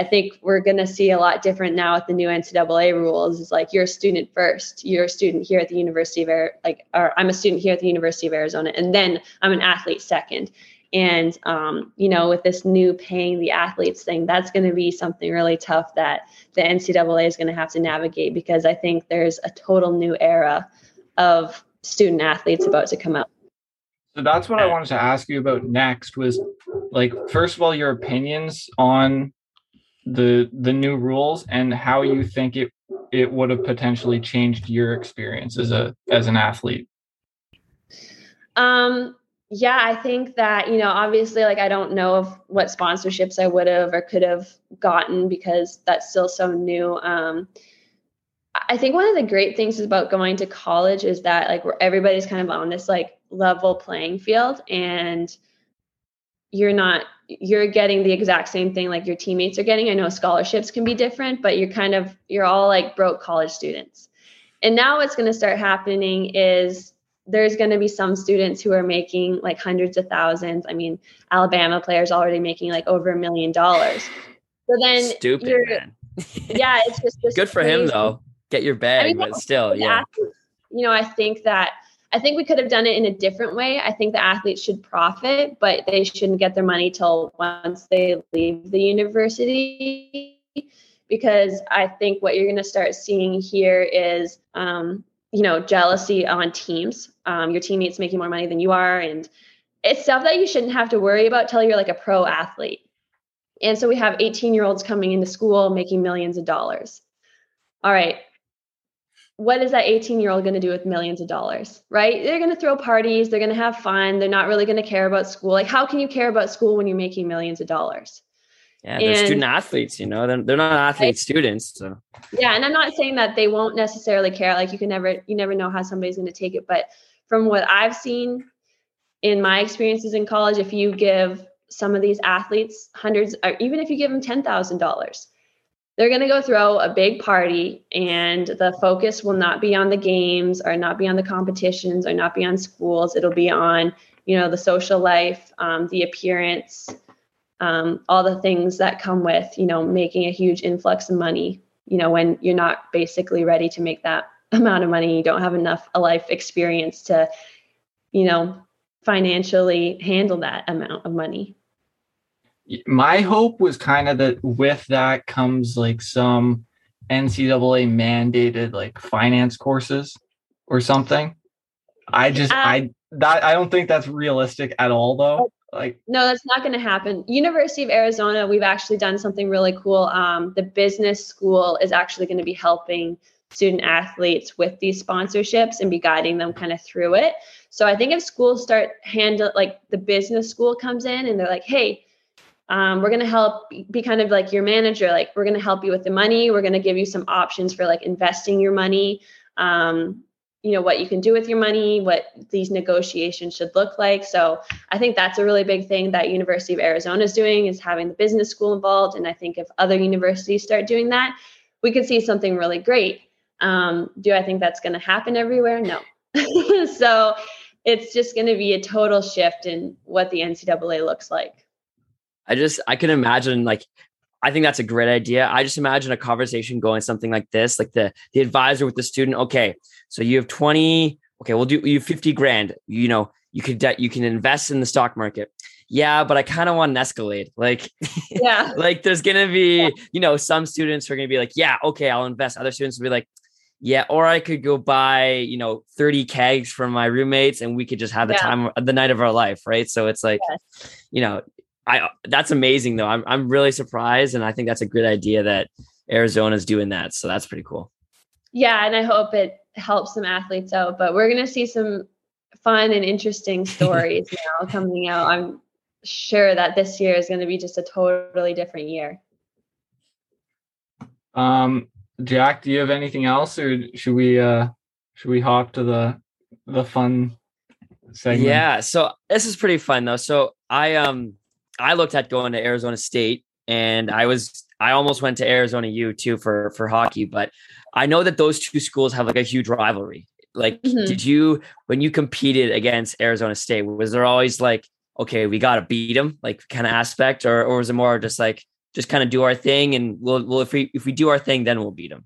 I think we're going to see a lot different now with the new NCAA rules. Is like you're a student first. You're a student here at the University of like, or I'm a student here at the University of Arizona, and then I'm an athlete second. And um, you know, with this new paying the athletes thing, that's going to be something really tough that the NCAA is going to have to navigate because I think there's a total new era of student athletes about to come out. So that's what I wanted to ask you about next was like first of all your opinions on the the new rules and how you think it it would have potentially changed your experience as a as an athlete? Um yeah i think that you know obviously like i don't know of what sponsorships i would have or could have gotten because that's still so new. Um i think one of the great things about going to college is that like where everybody's kind of on this like level playing field and you're not you're getting the exact same thing like your teammates are getting. I know scholarships can be different, but you're kind of you're all like broke college students. And now what's going to start happening is there's going to be some students who are making like hundreds of thousands. I mean, Alabama players already making like over a million dollars. So then stupid man. yeah, it's just (laughs) good for crazy. him though. Get your bag, I mean, but still, yeah. you know, I think that I think we could have done it in a different way. I think the athletes should profit, but they shouldn't get their money till once they leave the university. Because I think what you're going to start seeing here is, um, you know, jealousy on teams. Um, your teammates making more money than you are, and it's stuff that you shouldn't have to worry about till you're like a pro athlete. And so we have 18 year olds coming into school making millions of dollars. All right, what is that 18 year old going to do with millions of dollars right? They're going to throw parties they're going to have fun they're not really going to care about school. Like how can you care about school when you're making millions of dollars? Yeah they're and, student athletes you know they're, they're not athlete right? students so. Yeah and i'm not saying that they won't necessarily care like you can never you never know how somebody's going to take it but from what i've seen in my experiences in college if you give some of these athletes hundreds or even if you give them $10000 they're going to go throw a big party and the focus will not be on the games or not be on the competitions or not be on schools. It'll be on you know the social life um, the appearance um, all the things that come with you know making a huge influx of money you know when you're not basically ready to make that (laughs) amount of money. You don't have enough a life experience to you know financially handle that amount of money my hope was kind of that with that comes like some NCAA mandated like finance courses or something. I just uh, I that I don't think that's realistic at all though. Like no, that's not going to happen. University of Arizona, we've actually done something really cool. Um, the business school is actually going to be helping student athletes with these sponsorships and be guiding them kind of through it. So I think if schools start handle like the business school comes in and they're like, hey, um, we're going to help be kind of like your manager like we're going to help you with the money. We're going to give you some options for like investing your money um, you know what you can do with your money what these negotiations should look like. So i think that's a really big thing that university of arizona is doing is having the business school involved. And i think if other universities start doing that we could see something really great. Um, do i think that's going to happen everywhere? No. (laughs) So it's just going to be a total shift in what the ncaa looks like I just I can imagine like I think that's a great idea. I just imagine a conversation going something like this, like the the advisor with the student. Okay, so you have twenty. Okay, we'll do you fifty grand. You know, you could de- you can invest in the stock market. Yeah, but I kind of want an Escalade. Like, (laughs) (laughs) yeah, like there's gonna be yeah. you know some students are gonna be like, yeah, okay, I'll invest. Other students will be like, yeah, or I could go buy you know thirty kegs from my roommates and we could just have the yeah. time the night of our life, right? So it's like, yes. you know, I that's amazing though. I'm I'm really surprised, and I think that's a good idea that Arizona's doing that. So that's pretty cool. Yeah, and I hope it helps some athletes out. But we're gonna see some fun and interesting (laughs) stories now coming out. I'm sure that this year is going to be just a totally different year. Um, Jack, do you have anything else, or should we uh should we hop to the the fun segment? Yeah, so this is pretty fun though. So I um I looked at going to Arizona State and I was I almost went to Arizona U too for for hockey, but I know that those two schools have like a huge rivalry. Like, mm-hmm. did you when you competed against Arizona State, was there always like, okay, we got to beat them, like kind of aspect, or or was it more just like just kind of do our thing and we'll we'll if we if we do our thing, then we'll beat them.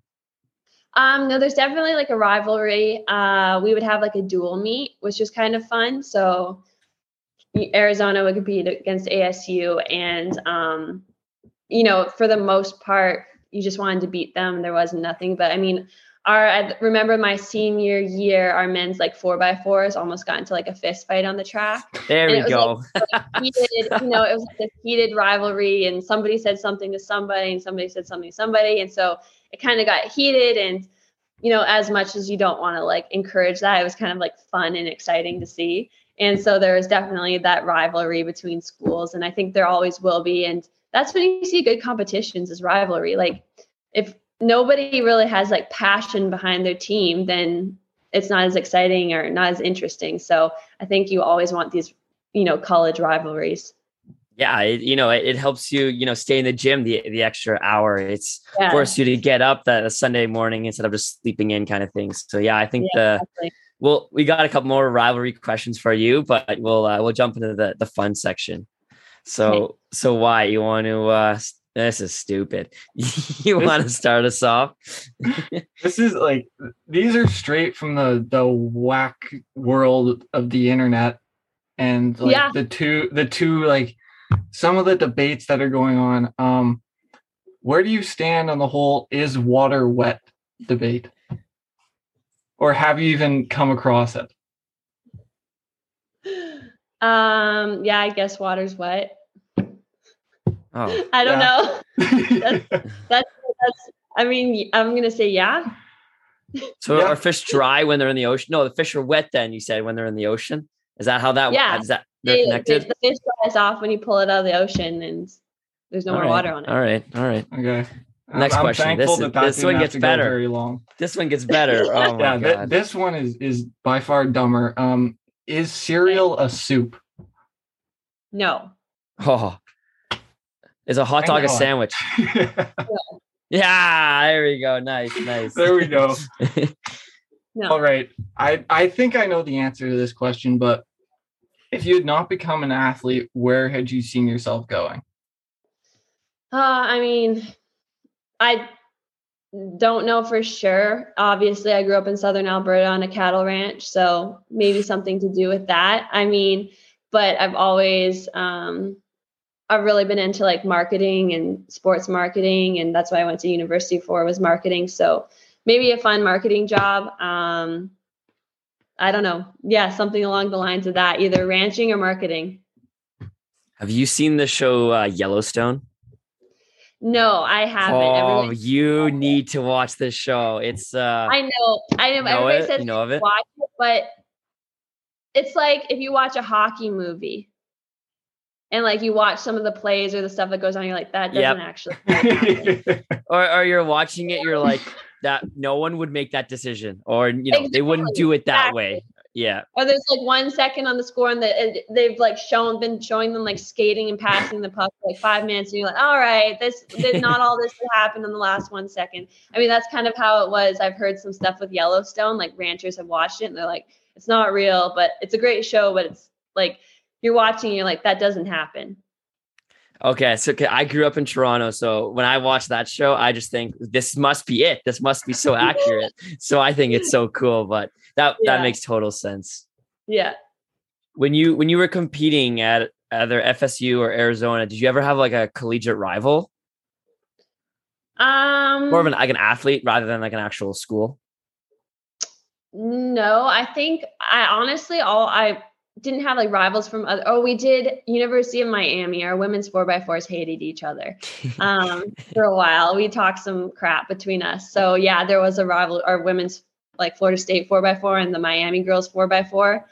Um, no, there's definitely like a rivalry. Uh, we would have like a dual meet, which is kind of fun. So Arizona would compete against ASU, and um, you know, for the most part, you just wanted to beat them. There was nothing, but I mean, our I remember my senior year, our men's like four by fours almost got into like a fist fight on the track. There and we go. Like, heated, you know, it was like a heated rivalry, and somebody said something to somebody, and somebody said something to somebody, and so it kind of got heated. And you know, as much as you don't want to like encourage that, it was kind of like fun and exciting to see. And so there is definitely that rivalry between schools. And I think there always will be. And that's when you see good competitions is rivalry. Like if nobody really has like passion behind their team, then it's not as exciting or not as interesting. So I think you always want these, you know, college rivalries. Yeah, it, you know, it, it, helps you, you know, stay in the gym the the extra hour. It's yeah. forced you to get up that Sunday morning instead of just sleeping in kind of things. So yeah, I think yeah, the exactly well, we got a couple more rivalry questions for you, but we'll uh, we'll jump into the the fun section. So okay. so why you want to uh, This is stupid. (laughs) you want to start us off? (laughs) this is like these are straight from the the whack world of the internet and like Yeah. the two the two like some of the debates that are going on um where do you stand on the whole is water wet debate or have you even come across it (gasps) Um, yeah, I guess water's wet. Oh, (laughs) I don't Yeah. know. (laughs) That's that's. I mean, I'm gonna say yeah. so Yeah. are fish dry when they're in the ocean? No, the fish are wet. Then you said when they're in the ocean. Is that how that? Yeah. Is that they're They- connected? they- the fish dries off when you pull it out of the ocean and there's no All more right, water on it. All right, all right. okay I'm- Next I'm question. thankful This that is- that this one gets better. very long This one gets better. (laughs) Oh my yeah thi- god. this one is is by far dumber um is cereal a soup No. oh, is a hot I dog a know. sandwich? (laughs) Yeah, there we go. Nice, nice. there we go (laughs) No. All right. I, I think I know the answer to this question, but if you had not become an athlete, where had you seen yourself going? Uh, I mean, I don't know for sure. Obviously, I grew up in southern Alberta on a cattle ranch, so maybe (laughs) something to do with that. I mean, but I've always um I've really been into like marketing and sports marketing and that's what I went to university for was marketing. So maybe a fun marketing job. Um I don't know. Yeah, something along the lines of that, either ranching or marketing. Have you seen the show uh, Yellowstone? No, I haven't. Oh, you need to watch this show. It's uh, I know. I know. know Everybody it? says You know of it? watch it, but it's like if you watch a hockey movie and like you watch some of the plays or the stuff that goes on, you're like, that doesn't Yep. actually (laughs) or or you're watching it, you're like (laughs) that. No one would make that decision, or you know, they wouldn't do it that exactly. way. Yeah, or there's like one second on the score and the, and they've like shown been showing them like skating and passing the puck like five minutes and you're like all right this did not all this would happen in the last one second. I mean that's kind of how it was. I've heard some stuff with yellowstone like ranchers have watched it and they're like it's not real but it's a great show but it's like you're watching you're like that doesn't happen Okay, so I grew up in Toronto, so when I watch that show, I just think this must be it. This must be so accurate. (laughs) so I think it's so cool. But that Yeah. that makes total sense. yeah When you when you were competing at either FSU or Arizona, did you ever have like a collegiate rival, um more of an like an athlete rather than like an actual school? No, I think I honestly all I didn't have like rivals from other. Oh, we did University of Miami. Our women's four by fours hated each other (laughs) um, for a while. We talked some crap between us. So yeah, there was a rival. Our women's like Florida State four by four and the Miami girls four by four.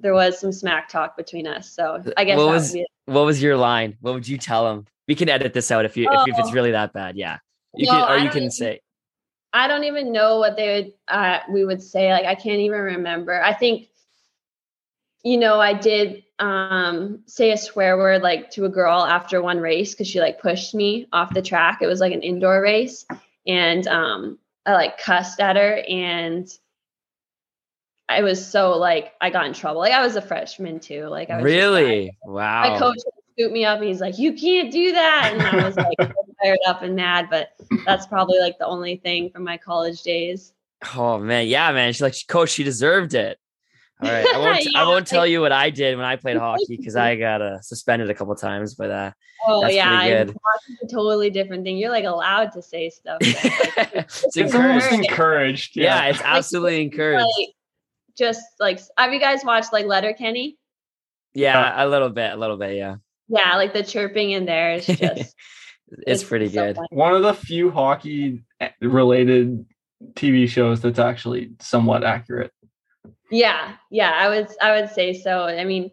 There was some smack talk between us. So I guess What was-. What was your line? What would you tell them? We can edit this out if you if, if it's Oh. really that bad. Yeah, you No, can or you can even- say I don't even know what they would uh we would say. Like I can't even remember. I think you know, I did um say a swear word like to a girl after one race because she like pushed me off the track. It was like an indoor race. And um I like cussed at her and I was so like I got in trouble. Like I was a freshman too. Like I was just really my coach scooped me up and he's like, You can't do that. And I was like (laughs) fired up and mad, but that's probably like the only thing from my college days. Oh man, yeah, man. She's like, coach, she deserved it. All right, I won't. (laughs) I won't tell you what I did when I played hockey because I got uh, suspended a couple times. But uh, Oh That's yeah, pretty good. a totally different thing. You're like allowed to say stuff. but, like, (laughs) it's It's almost encouraged. encouraged. Yeah, Yeah. it's (laughs) absolutely encouraged. like, just like have you guys watched like Letterkenny? Yeah, a little bit, a little bit. Yeah, Yeah, like the chirping in there is just it's, pretty so good. funny. One of the few hockey related TV shows that's actually somewhat accurate. Yeah, yeah, I would I would say so. I mean,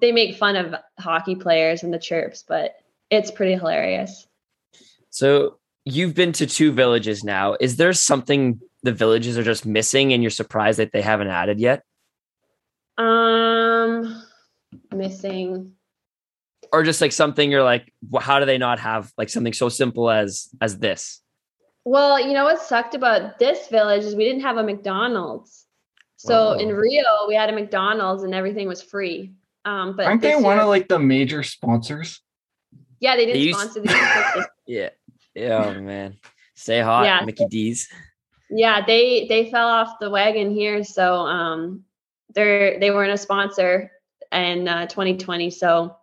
they make fun of hockey players and the chirps, but it's pretty hilarious. So you've been to two villages now. Is there something the villages are just missing, and you're surprised that they haven't added yet, Um, missing. or just like something you're like, how do they not have like something so simple as as this? Well, you know what sucked about this village is we didn't have a McDonald's. So Whoa. in Rio, we had a McDonald's and everything was free. Um, but Aren't they this one of like the major sponsors? yeah, they They didn't used- sponsor the Olympics (laughs) Yeah. Yeah, oh man. Stay hot, Yeah. Mickey D's. Yeah, they they fell off the wagon here, so um, they're they weren't a sponsor in uh, 2020. So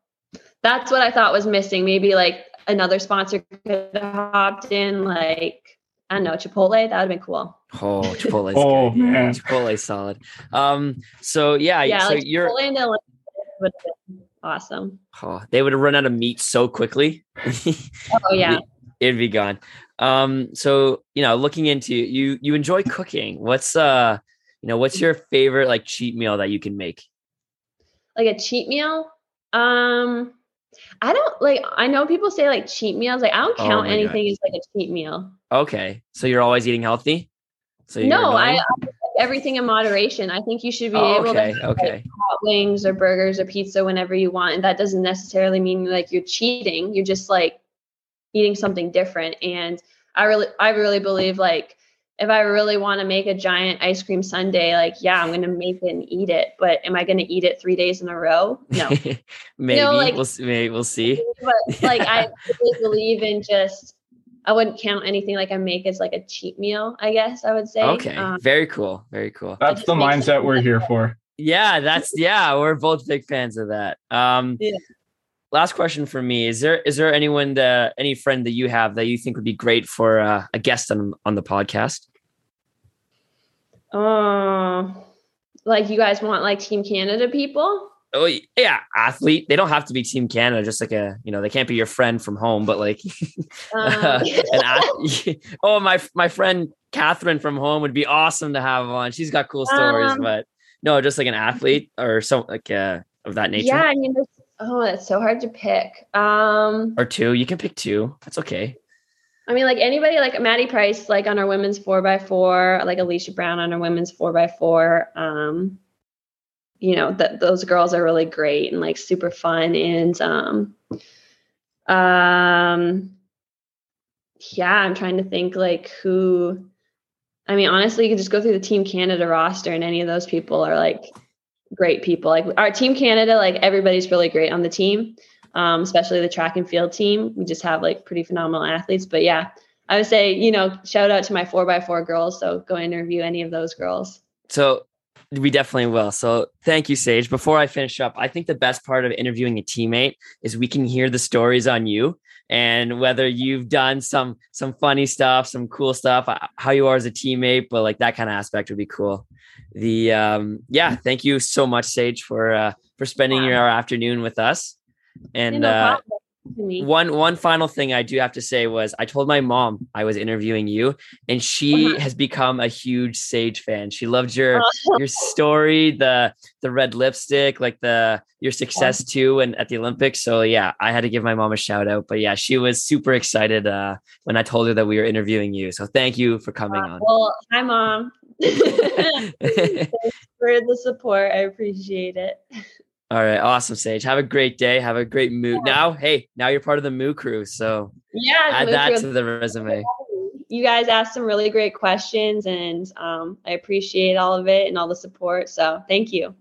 that's what I thought was missing. Maybe like another sponsor could have hopped in, like I don't know, Chipotle. That would have been cool. Oh, Chipotle's Oh good. man. Chipotle's solid. Um, so yeah, Yeah, so like you're Chipotle in the would have been awesome. oh, they would have run out of meat so quickly. (laughs) Oh yeah. It'd be gone. Um, so you know, looking into you, you enjoy cooking. What's uh, you know, what's your favorite like cheat meal that you can make? like a cheat meal um i don't like i know people say like cheat meals like i don't Oh count God. anything as like a cheat meal Okay, so you're always eating healthy. So no I. I everything in moderation i think you should be Oh, able okay, to okay. like, hot wings or burgers or pizza whenever you want and that doesn't necessarily mean like you're cheating you're just like eating something different and i really i really believe like if i really want to make a giant ice cream sundae like yeah i'm gonna make it and eat it but am i gonna eat it three days in a row no (laughs) maybe like- we'll see, maybe we'll see. (laughs) but like I (laughs) really believe in just I wouldn't count anything like I make as like a cheat meal, I guess I would say. Okay, Um, very cool, very cool. That's the mindset we're here for. Yeah, that's yeah, we're both big fans of that. Um Yeah. last question for me. Is there is there anyone that any friend that you have that you think would be great for uh, a guest on on the podcast? uh, like you guys want like Team Canada people? Oh yeah, athlete. They don't have to be Team Canada, just like a, you know, they can't be your friend from home, but like (laughs) Um, ath- (laughs) Oh, my my friend Catherine from home would be awesome to have on. She's got cool stories, Um, but no, just like an athlete or so like uh of that nature. yeah, I mean, oh, that's so hard to pick. Um, Or two. You can pick two. That's okay. I mean, like anybody like Maddie Price, like on our women's four by four, like Alicia Brown on our women's four by four. Um, you know, that those girls are really great and like super fun. And um, um, yeah, I'm trying to think like who. I mean, honestly, you can just go through the Team Canada roster, and any of those people are like great people. Like our Team Canada, like everybody's really great on the team um, especially the track and field team. We just have like pretty phenomenal athletes. But yeah, I would say, you know, shout out to my four by four girls. So go interview any of those girls. So we definitely will. So thank you, Sage. Before I finish up, I think the best part of interviewing a teammate is we can hear the stories on you and whether you've done some some funny stuff, some cool stuff, uh, how you are as a teammate, but like that kind of aspect would be cool. The um yeah, thank you so much, Sage, for uh for spending Yeah. your afternoon with us. And no uh problem. To me. One one final thing I do have to say was I told my mom I was interviewing you, and she Uh-huh. has become a huge Sage fan. She loved your Oh. (laughs) your story, the the red lipstick, like the your success too, and at the Olympics. So yeah, I had to give my mom a shout out. But yeah, she was super excited uh, when I told her that we were interviewing you. So thank you for coming on. Well, hi, mom. (laughs) (laughs) Thanks for the support. I appreciate it. All right, awesome, Sage. Have a great day. Have a great mood. Now, hey, now you're part of the Moo Crew, so Yeah. add that through- to the resume. you guys asked some really great questions and um, I appreciate all of it and all the support. So thank you.